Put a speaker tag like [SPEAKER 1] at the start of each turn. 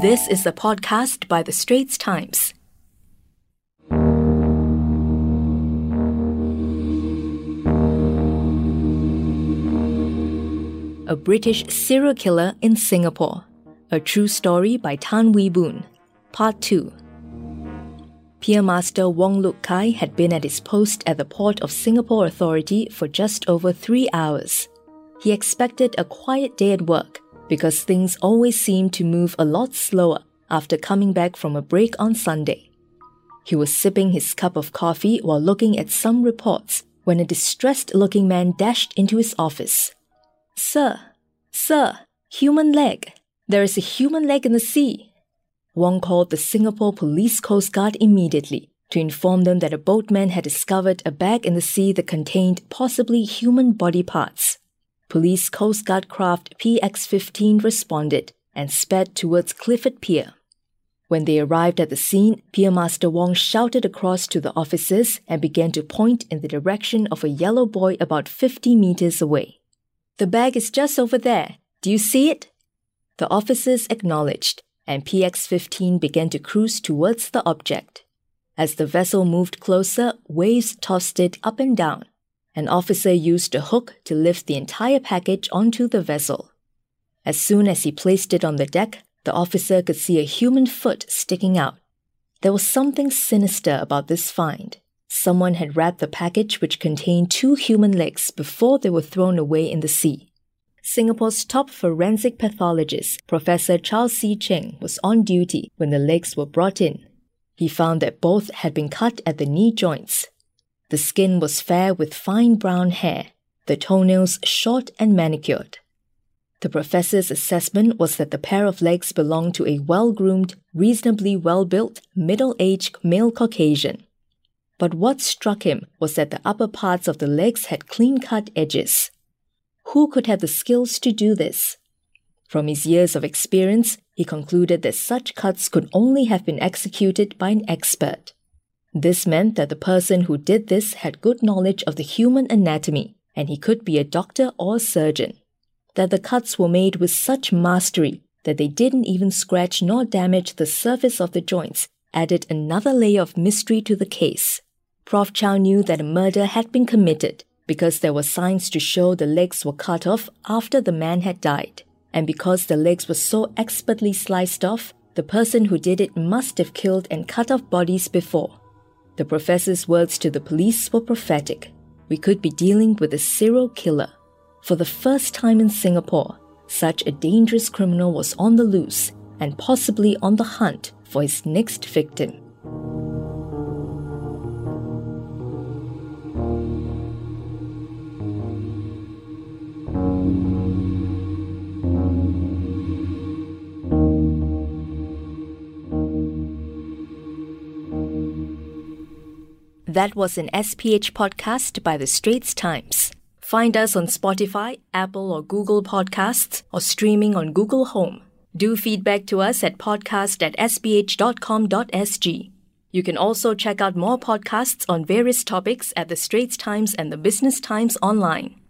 [SPEAKER 1] This is a podcast by The Straits Times. A British serial killer in Singapore. A true story by Tan Ooi Boon. Part 2. Pier Master Wong Luk Kai had been at his post at the Port of Singapore Authority for just over three hours. He expected a quiet day at work because things always seemed to move a lot slower after coming back from a break on Sunday. He was sipping his cup of coffee while looking at some reports when a distressed looking man dashed into his office. Sir, sir, human leg. There is a human leg in the sea. Wong called the Singapore Police Coast Guard immediately to inform them that a boatman had discovered a bag in the sea that contained possibly human body parts. Police Coast Guard craft PX 15 responded and sped towards Clifford Pier. When they arrived at the scene, Pier Master Wong shouted across to the officers and began to point in the direction of a yellow buoy about 50 meters away. The bag is just over there. Do you see it? The officers acknowledged, and PX 15 began to cruise towards the object. As the vessel moved closer, waves tossed it up and down. An officer used a hook to lift the entire package onto the vessel. As soon as he placed it on the deck, the officer could see a human foot sticking out. There was something sinister about this find. Someone had wrapped the package which contained two human legs before they were thrown away in the sea. Singapore's top forensic pathologist, Professor Chao Tzee Cheng, was on duty when the legs were brought in. He found that both had been cut at the knee joints. The skin was fair with fine brown hair, the toenails short and manicured. The professor's assessment was that the pair of legs belonged to a well groomed, reasonably well built, middle aged male Caucasian. But what struck him was that the upper parts of the legs had clean cut edges. Who could have the skills to do this? From his years of experience, he concluded that such cuts could only have been executed by an expert. This meant that the person who did this had good knowledge of the human anatomy, and he could be a doctor or a surgeon that the cuts were made with such mastery that they didn't even scratch nor damage the surface of the joints added another layer of mystery to the case. Prof. Chao knew that a murder had been committed because there were signs to show the legs were cut off after the man had died. And because the legs were so expertly sliced off, the person who did it must have killed and cut off bodies before. The professor's words to the police were prophetic. We could be dealing with a serial killer. For the first time in Singapore, such a dangerous criminal was on the loose and possibly on the hunt for his next victim. That was an SPH podcast by the Straits Times. Find us on Spotify, Apple or Google Podcasts, or streaming on Google Home. Do feedback to us at podcast at sph.com.sg. You can also check out more podcasts on various topics at the Straits Times and the Business Times online.